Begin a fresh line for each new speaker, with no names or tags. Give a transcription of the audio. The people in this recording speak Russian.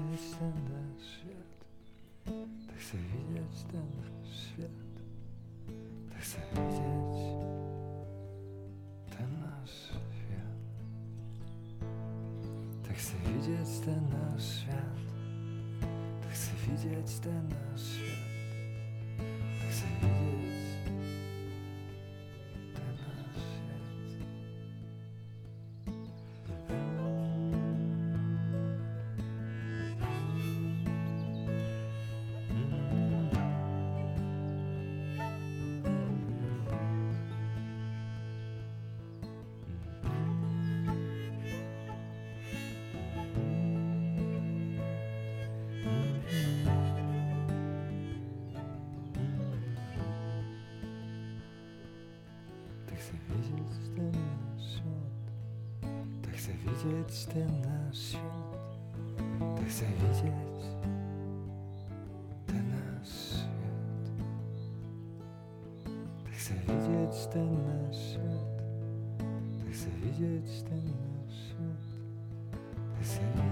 widzieć ten świat. Tak chcę widzieć ten nasz świat. Tak chcę widzieć ten nasz świat. Tak chcę widzieć ten nasz świat. Tak chcę widzieć ten nasz świat. завидеть ты наш счет, так завидеть ты наш счет, так завидеть ты наш счет, так завидеть ты наш счет, так завидеть ты наш счет, завидеть